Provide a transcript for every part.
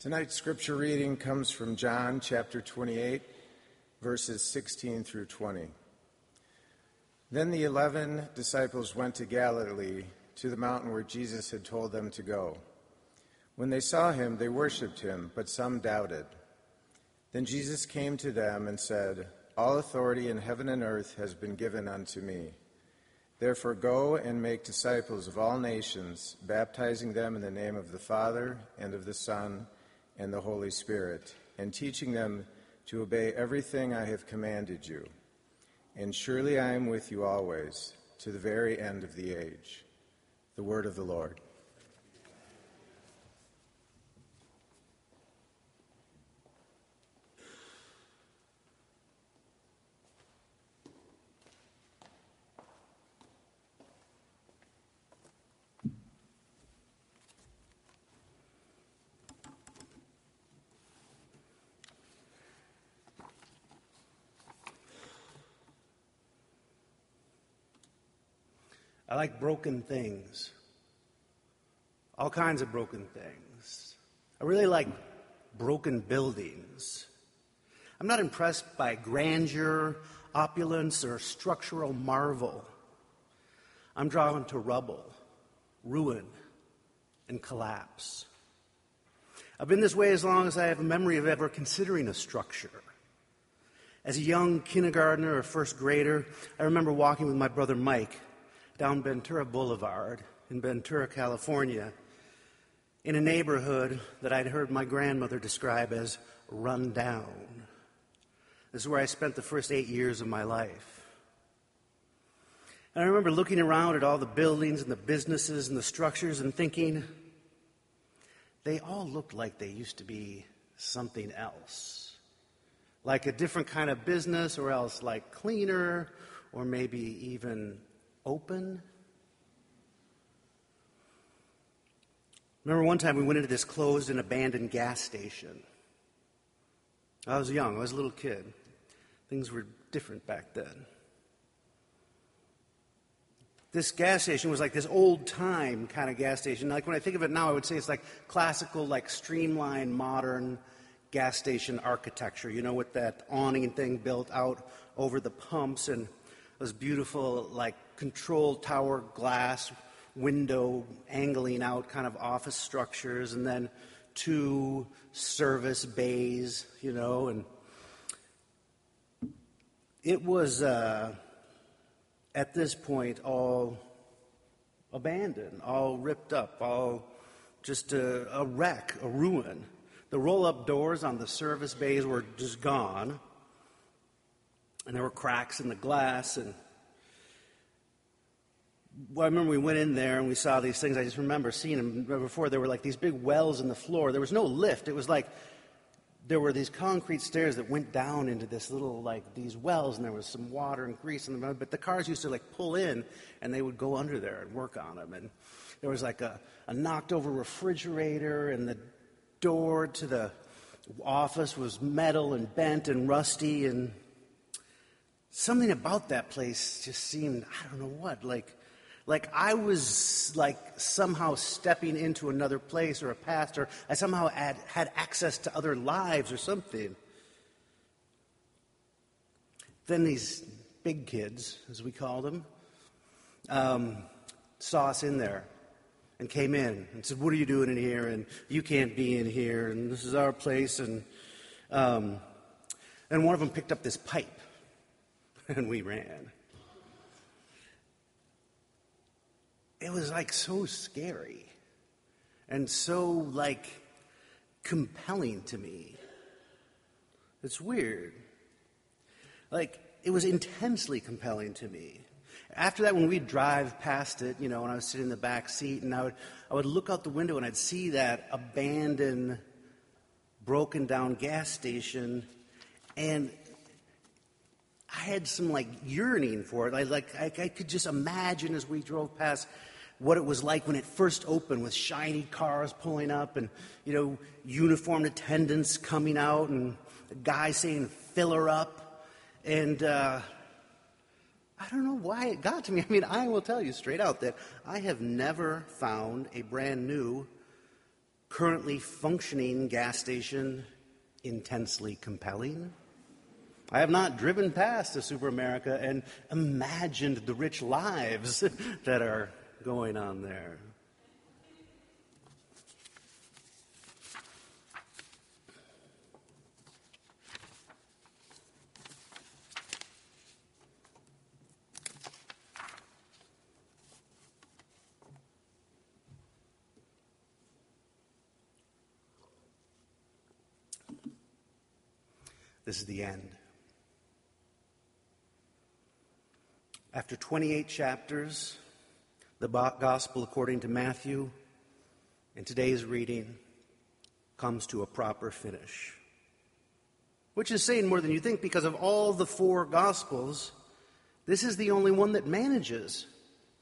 Tonight's scripture reading comes from John chapter 28, verses 16 through 20. Then the eleven disciples went to Galilee, to the mountain where Jesus had told them to go. When they saw him, they worshipped him, but some doubted. Then Jesus came to them and said, All authority in heaven and earth has been given unto me. Therefore, go and make disciples of all nations, baptizing them in the name of the Father, and of the Son, and the Holy Spirit, and teaching them to obey everything I have commanded you. And surely I am with you always, to the very end of the age. The word of the Lord. I like broken things. All kinds of broken things. I really like broken buildings. I'm not impressed by grandeur, opulence, or structural marvel. I'm drawn to rubble, ruin, and collapse. I've been this way as long as I have a memory of ever considering a structure. As a young kindergartner or first grader, I remember walking with my brother Mike down Ventura Boulevard in Ventura, California, in a neighborhood that I'd heard my grandmother describe as run down. This is where I spent the first eight years of my life. And I remember looking around at all the buildings and the businesses and the structures and thinking, they all looked like they used to be something else. Like a different kind of business, or else like cleaner, or maybe even open. Remember one time we went into this closed and abandoned gas station. I was young, I was a little kid. Things were different back then. This gas station was like this old time kind of gas station. Like when I think of it now, I would say it's like classical, like streamlined, modern gas station architecture, you know, with that awning thing built out over the pumps and those beautiful, like control tower glass window angling out kind of office structures, and then two service bays, you know, and it was uh, at this point all abandoned, all ripped up, all just a, a wreck, a ruin. The roll up doors on the service bays were just gone, and there were cracks in the glass, and well, I remember we went in there and we saw these things. I just remember seeing them before. There were like these big wells in the floor. There was no lift. It was like there were these concrete stairs that went down into this little like these wells, and there was some water and grease in them. But the cars used to like pull in, and they would go under there and work on them. And there was like a, a knocked over refrigerator, and the door to the office was metal and bent and rusty, and something about that place just seemed I don't know what like like I was like somehow stepping into another place or a past, or I somehow had, had access to other lives or something. Then these big kids, as we called them, um, saw us in there and came in and said, "What are you doing in here?" And you can't be in here, and this is our place. And um, and one of them picked up this pipe, and we ran. It was like so scary and so like compelling to me. It's weird. Like it was intensely compelling to me. After that, when we'd drive past it, you know, when I was sitting in the back seat, and I would, I would look out the window and I'd see that abandoned, broken down gas station, and I had some like yearning for it. I like I, I could just imagine as we drove past what it was like when it first opened with shiny cars pulling up and, you know, uniformed attendants coming out and a guy saying, fill her up. And uh, I don't know why it got to me. I mean, I will tell you straight out that I have never found a brand new currently functioning gas station intensely compelling? I have not driven past a Super America and imagined the rich lives that are going on there. This is the end. After 28 chapters, the gospel according to Matthew in today's reading comes to a proper finish. Which is saying more than you think because of all the four gospels, this is the only one that manages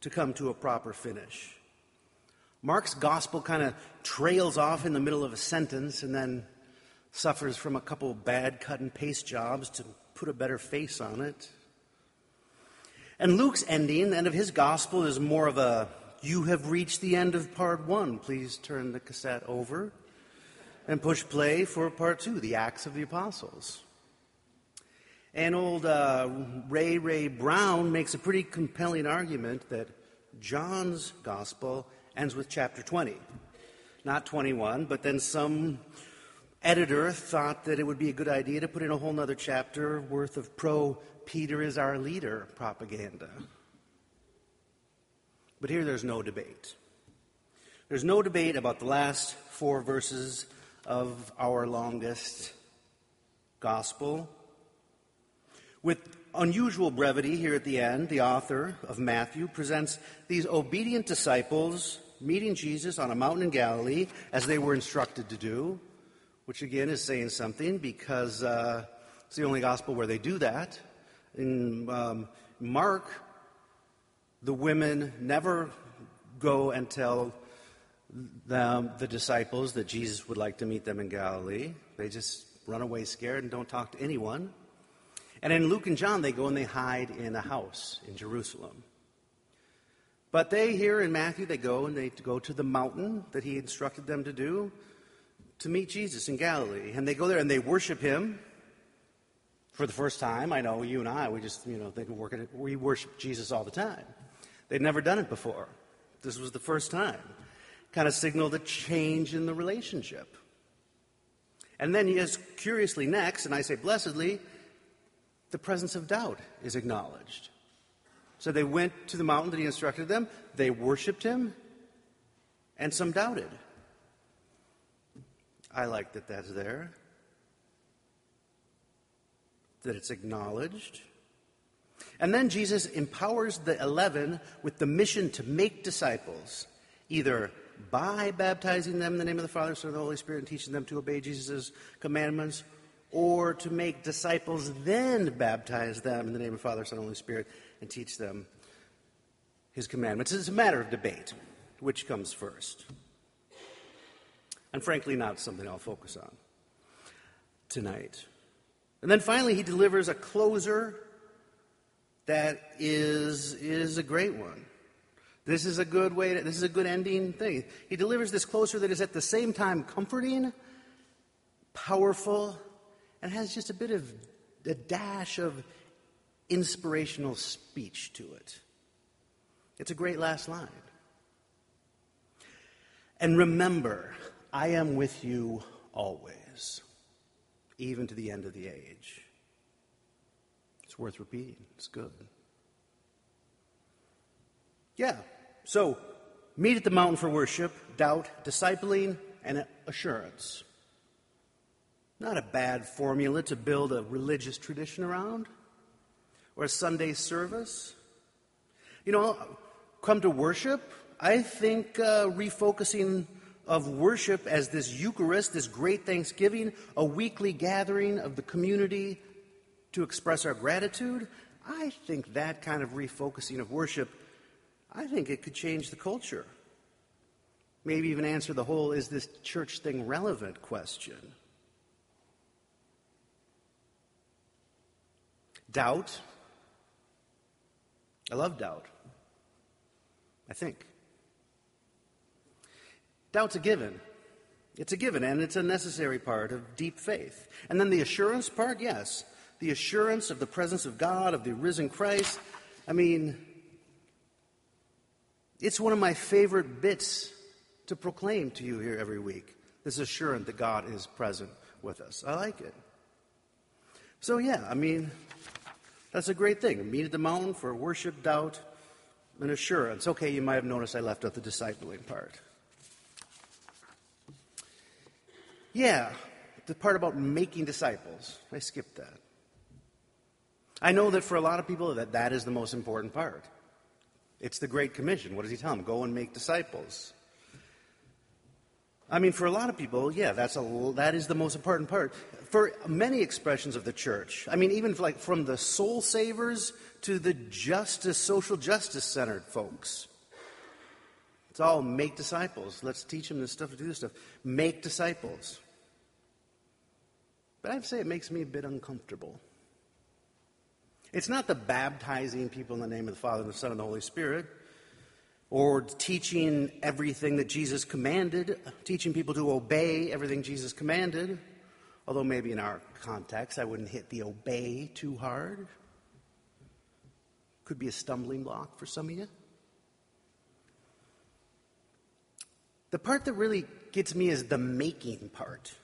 to come to a proper finish. Mark's gospel kind of trails off in the middle of a sentence and then suffers from a couple bad cut and paste jobs to put a better face on it. And Luke's ending, the end of his gospel, is more of a you have reached the end of part one. Please turn the cassette over and push play for part two, the Acts of the Apostles. And old uh, Ray Ray Brown makes a pretty compelling argument that John's gospel ends with chapter 20. Not 21, but then some editor thought that it would be a good idea to put in a whole other chapter worth of pro Peter is our leader propaganda. But here there's no debate. There's no debate about the last four verses of our longest gospel. With unusual brevity here at the end, the author of Matthew presents these obedient disciples meeting Jesus on a mountain in Galilee as they were instructed to do, which again is saying something because uh, it's the only gospel where they do that. In um, Mark, the women never go and tell them, the disciples that Jesus would like to meet them in Galilee. They just run away scared and don't talk to anyone. And in Luke and John, they go and they hide in a house in Jerusalem. But they, here in Matthew, they go and they go to the mountain that he instructed them to do to meet Jesus in Galilee. And they go there and they worship him for the first time. I know you and I, we just, you know, think we're gonna, we worship Jesus all the time. They'd never done it before. This was the first time. Kind of signaled a change in the relationship. And then, he yes, curiously, next, and I say blessedly, the presence of doubt is acknowledged. So they went to the mountain that he instructed them, they worshiped him, and some doubted. I like that that's there that it's acknowledged. And then Jesus empowers the 11 with the mission to make disciples, either by baptizing them in the name of the Father, Son, and the Holy Spirit, and teaching them to obey Jesus' commandments, or to make disciples, then baptize them in the name of the Father, Son, and Holy Spirit, and teach them his commandments. It's a matter of debate which comes first. And frankly, not something I'll focus on tonight. And then finally, he delivers a closer that is, is a great one. This is a good way, to, this is a good ending thing. He delivers this closer that is at the same time comforting, powerful, and has just a bit of a dash of inspirational speech to it. It's a great last line. And remember, I am with you always even to the end of the age. It's worth repeating. It's good. Yeah. So, meet at the mountain for worship, doubt, discipling, and assurance. Not a bad formula to build a religious tradition around or a Sunday service. You know, come to worship, I think uh, refocusing of worship as this Eucharist, this great Thanksgiving, a weekly gathering of the community to express our gratitude, I think that kind of refocusing of worship, I think it could change the culture. Maybe even answer the whole is this church thing relevant question. Doubt. I love doubt. I think. Doubt's a given. It's a given, and it's a necessary part of deep faith. And then the assurance part, yes. The assurance of the presence of God, of the risen Christ. I mean, it's one of my favorite bits to proclaim to you here every week this assurance that God is present with us. I like it. So, yeah, I mean, that's a great thing. Meet at the mountain for worship, doubt, and assurance. Okay, you might have noticed I left out the discipling part. Yeah, the part about making disciples. I skipped that. I know that for a lot of people that that is the most important part. It's the Great Commission. What does he tell them? Go and make disciples. I mean, for a lot of people, yeah, that's a, that is the most important part. For many expressions of the church, I mean, even like from the soul savers to the justice, social justice centered folks, it's all make disciples. Let's teach them this stuff to do this stuff. Make disciples. But I have to say, it makes me a bit uncomfortable. It's not the baptizing people in the name of the Father, and the Son, and the Holy Spirit, or teaching everything that Jesus commanded, teaching people to obey everything Jesus commanded. Although maybe in our context, I wouldn't hit the obey too hard. Could be a stumbling block for some of you. The part that really gets me is the making part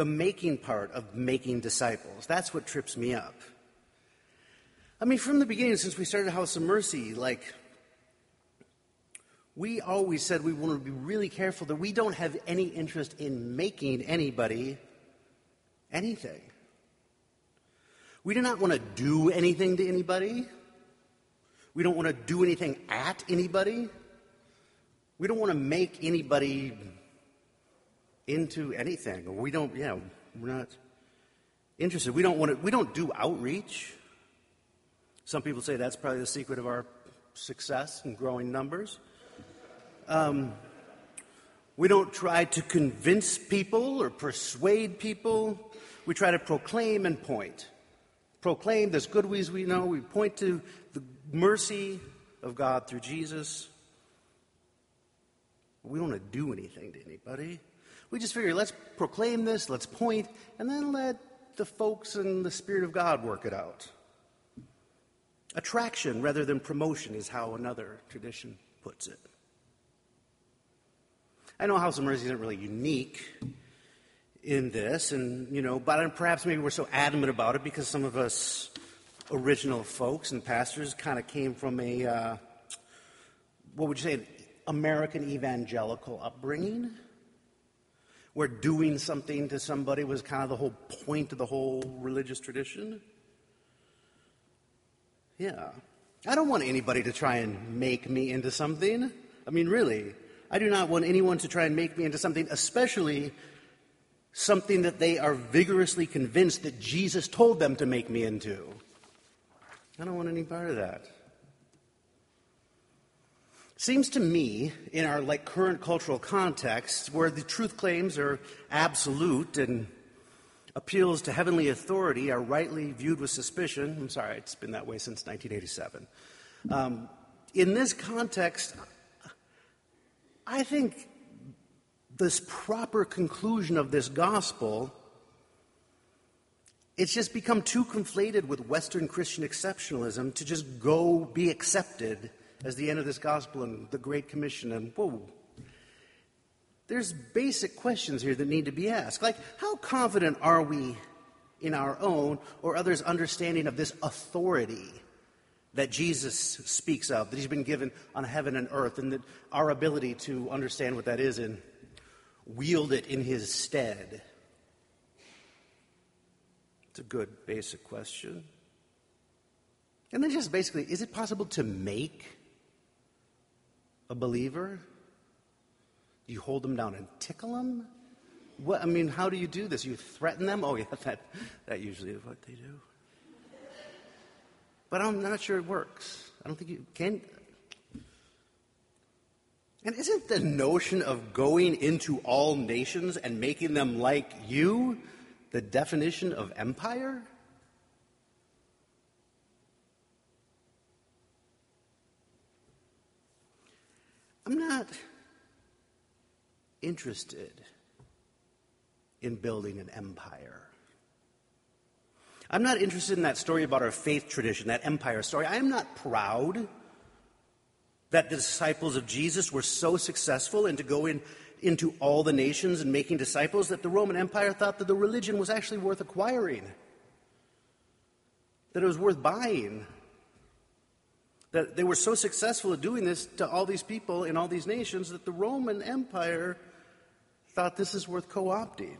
the making part of making disciples. That's what trips me up. I mean, from the beginning, since we started House of Mercy, like, we always said we want to be really careful that we don't have any interest in making anybody anything. We do not want to do anything to anybody. We don't want to do anything at anybody. We don't want to make anybody into anything. We don't, yeah, we're not interested. We don't want to, we don't do outreach. Some people say that's probably the secret of our success and growing numbers. Um, we don't try to convince people or persuade people. We try to proclaim and point. Proclaim there's good ways we know. We point to the mercy of God through Jesus. We don't want to do anything to anybody. We just figured let's proclaim this, let's point, and then let the folks and the Spirit of God work it out. Attraction rather than promotion is how another tradition puts it. I know House of Mercy isn't really unique in this, and you know, but perhaps maybe we're so adamant about it because some of us original folks and pastors kind of came from a uh, what would you say, an American evangelical upbringing where doing something to somebody was kind of the whole point of the whole religious tradition? Yeah. I don't want anybody to try and make me into something. I mean, really. I do not want anyone to try and make me into something, especially something that they are vigorously convinced that Jesus told them to make me into. I don't want any part of that. Seems to me, in our like current cultural context, where the truth claims are absolute and appeals to heavenly authority are rightly viewed with suspicion. I'm sorry, it's been that way since 1987. Um, in this context, I think this proper conclusion of this gospel it's just become too conflated with Western Christian exceptionalism to just go be accepted as the end of this gospel and the Great Commission. And whoa, there's basic questions here that need to be asked. Like, how confident are we in our own or others' understanding of this authority that Jesus speaks of, that he's been given on heaven and earth, and that our ability to understand what that is and wield it in his stead? It's a good basic question. And then just basically, is it possible to make a believer? Do you hold them down and tickle them? What, I mean, how do you do this? You threaten them? Oh, yeah, that, that usually is what they do. But I'm not sure it works. I don't think you can. And isn't the notion of going into all nations and making them like you the definition of empire? I'm not interested in building an empire. I'm not interested in that story about our faith tradition, that empire story. I am not proud that the disciples of Jesus were so successful and to go in, into all the nations and making disciples that the Roman Empire thought that the religion was actually worth acquiring, that it was worth buying. That they were so successful at doing this to all these people in all these nations that the Roman Empire thought this is worth co opting.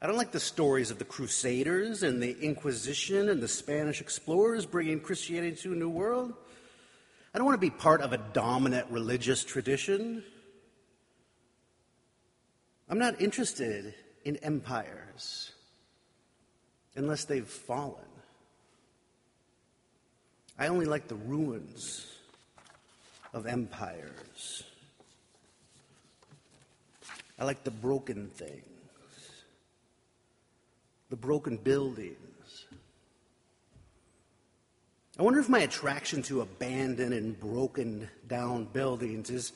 I don't like the stories of the Crusaders and the Inquisition and the Spanish explorers bringing Christianity to a new world. I don't want to be part of a dominant religious tradition. I'm not interested in empires unless they've fallen. I only like the ruins of empires. I like the broken things the broken buildings. I wonder if my attraction to abandoned and broken down buildings is,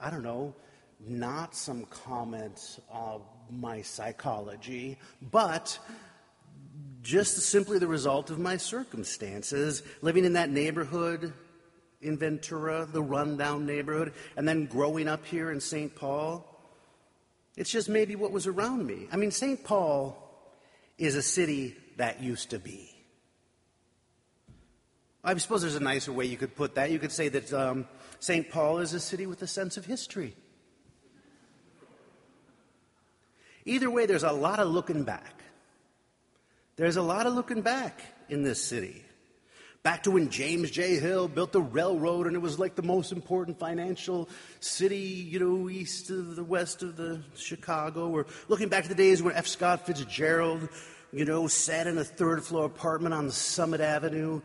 I don't know, not some comment of my psychology, but just simply the result of my circumstances, living in that neighborhood in Ventura, the rundown neighborhood, and then growing up here in St. Paul. It's just maybe what was around me. I mean, St. Paul is a city that used to be. I suppose there's a nicer way you could put that. You could say that um, St. Paul is a city with a sense of history. Either way, there's a lot of looking back. There's a lot of looking back in this city. Back to when James J. Hill built the railroad and it was like the most important financial city, you know, east of the west of the Chicago. Or looking back to the days when F. Scott Fitzgerald, you know, sat in a third floor apartment on Summit Avenue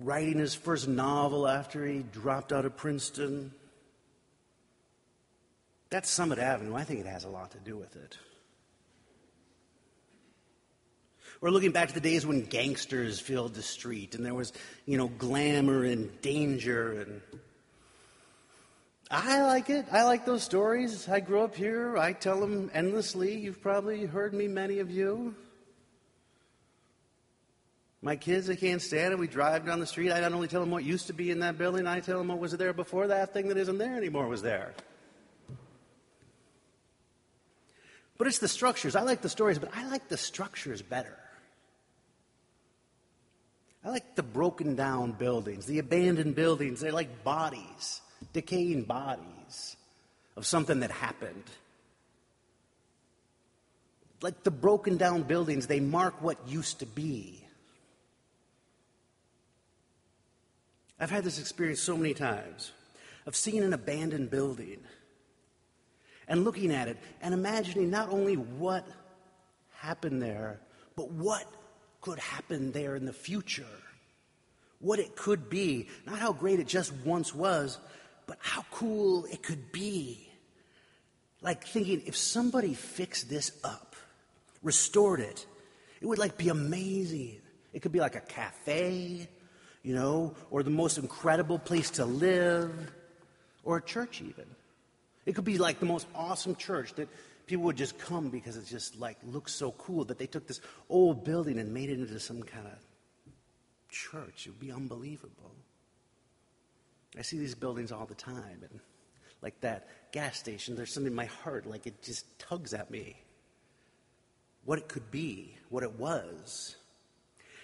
writing his first novel after he dropped out of Princeton. That's Summit Avenue. I think it has a lot to do with it. We're looking back to the days when gangsters filled the street and there was, you know, glamour and danger and I like it. I like those stories. I grew up here. I tell them endlessly. You've probably heard me, many of you. My kids, they can't stand it. We drive down the street. I not only tell them what used to be in that building, I tell them what was there before that thing that isn't there anymore was there. But it's the structures. I like the stories, but I like the structures better. I like the broken down buildings, the abandoned buildings. They're like bodies, decaying bodies of something that happened. Like the broken down buildings, they mark what used to be. I've had this experience so many times of seeing an abandoned building and looking at it and imagining not only what happened there, but what could happen there in the future. What it could be. Not how great it just once was, but how cool it could be. Like thinking if somebody fixed this up, restored it, it would like be amazing. It could be like a cafe, you know, or the most incredible place to live, or a church even. It could be like the most awesome church that people would just come because it just like looks so cool that they took this old building and made it into some kind of church. It would be unbelievable. I see these buildings all the time, and like that gas station, there's something in my heart, like it just tugs at me. What it could be, what it was.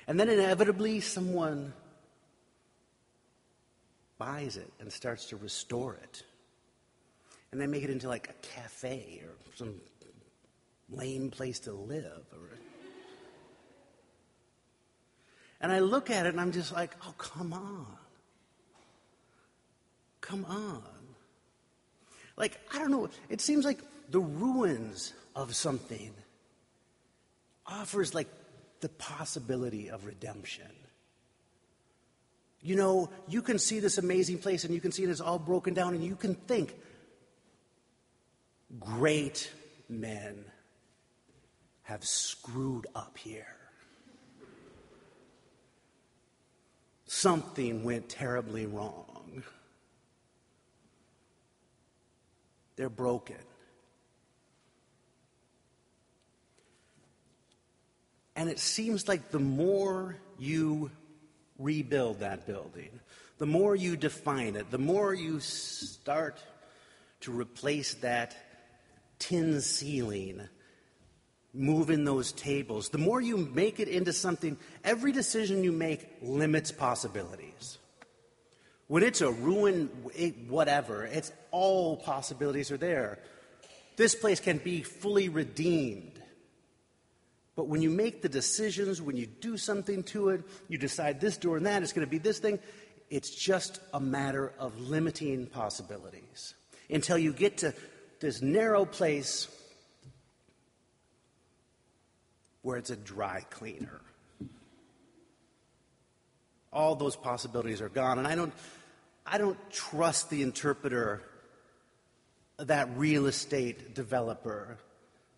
And then inevitably, someone buys it and starts to restore it and they make it into like a cafe or some lame place to live. Or... and I look at it and I'm just like, oh, come on. Come on. Like, I don't know, it seems like the ruins of something offers like the possibility of redemption. You know, you can see this amazing place and you can see it is all broken down and you can think, great men have screwed up here. Something went terribly wrong. they're broken. And it seems like the more you rebuild that building, the more you define it, the more you start to replace that tin ceiling, move in those tables, the more you make it into something, every decision you make limits possibilities. When it's a ruin, whatever, it's all possibilities are there. This place can be fully redeemed. But when you make the decisions, when you do something to it, you decide this door and that, it's going to be this thing, it's just a matter of limiting possibilities until you get to this narrow place where it's a dry cleaner. All those possibilities are gone. And I don't, I don't trust the interpreter, that real estate developer,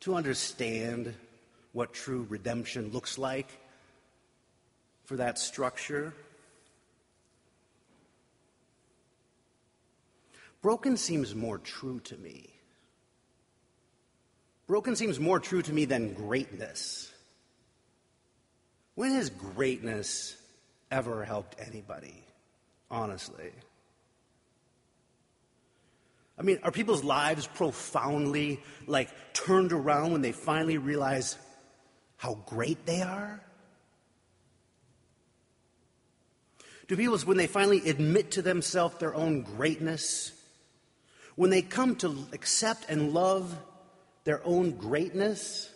to understand what true redemption looks like for that structure. Broken seems more true to me. Broken seems more true to me than greatness. When has greatness ever helped anybody, honestly? I mean, are people's lives profoundly like turned around when they finally realize how great they are? Do people, when they finally admit to themselves their own greatness, when they come to accept and love their own greatness,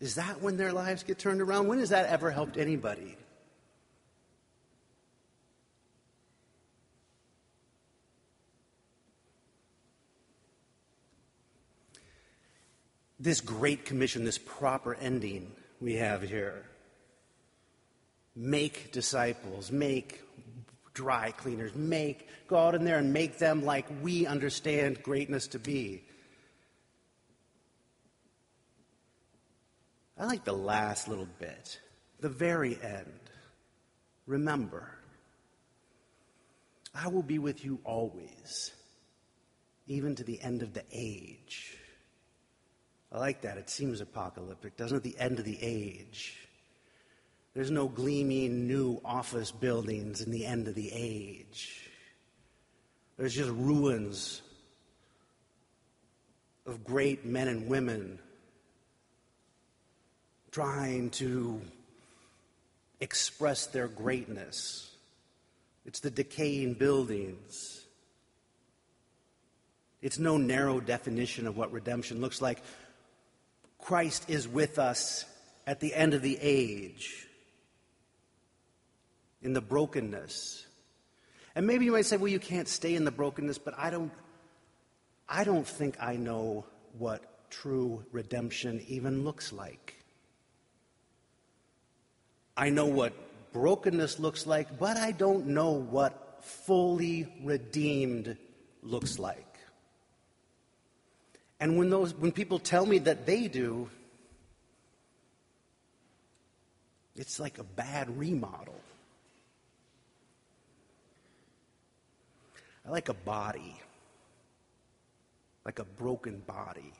is that when their lives get turned around? When has that ever helped anybody? this great commission, this proper ending we have here. Make disciples, make dry cleaners, make, go out in there and make them like we understand greatness to be. I like the last little bit, the very end. Remember, I will be with you always, even to the end of the age. I like that. It seems apocalyptic, doesn't it? The end of the age. There's no gleaming new office buildings in the end of the age. There's just ruins of great men and women trying to express their greatness. It's the decaying buildings. It's no narrow definition of what redemption looks like. Christ is with us at the end of the age, in the brokenness. And maybe you might say, well, you can't stay in the brokenness, but I don't, I don't think I know what true redemption even looks like. I know what brokenness looks like, but I don't know what fully redeemed looks like. And when, those, when people tell me that they do, it's like a bad remodel. I like a body, like a broken body.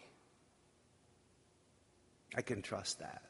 I can trust that.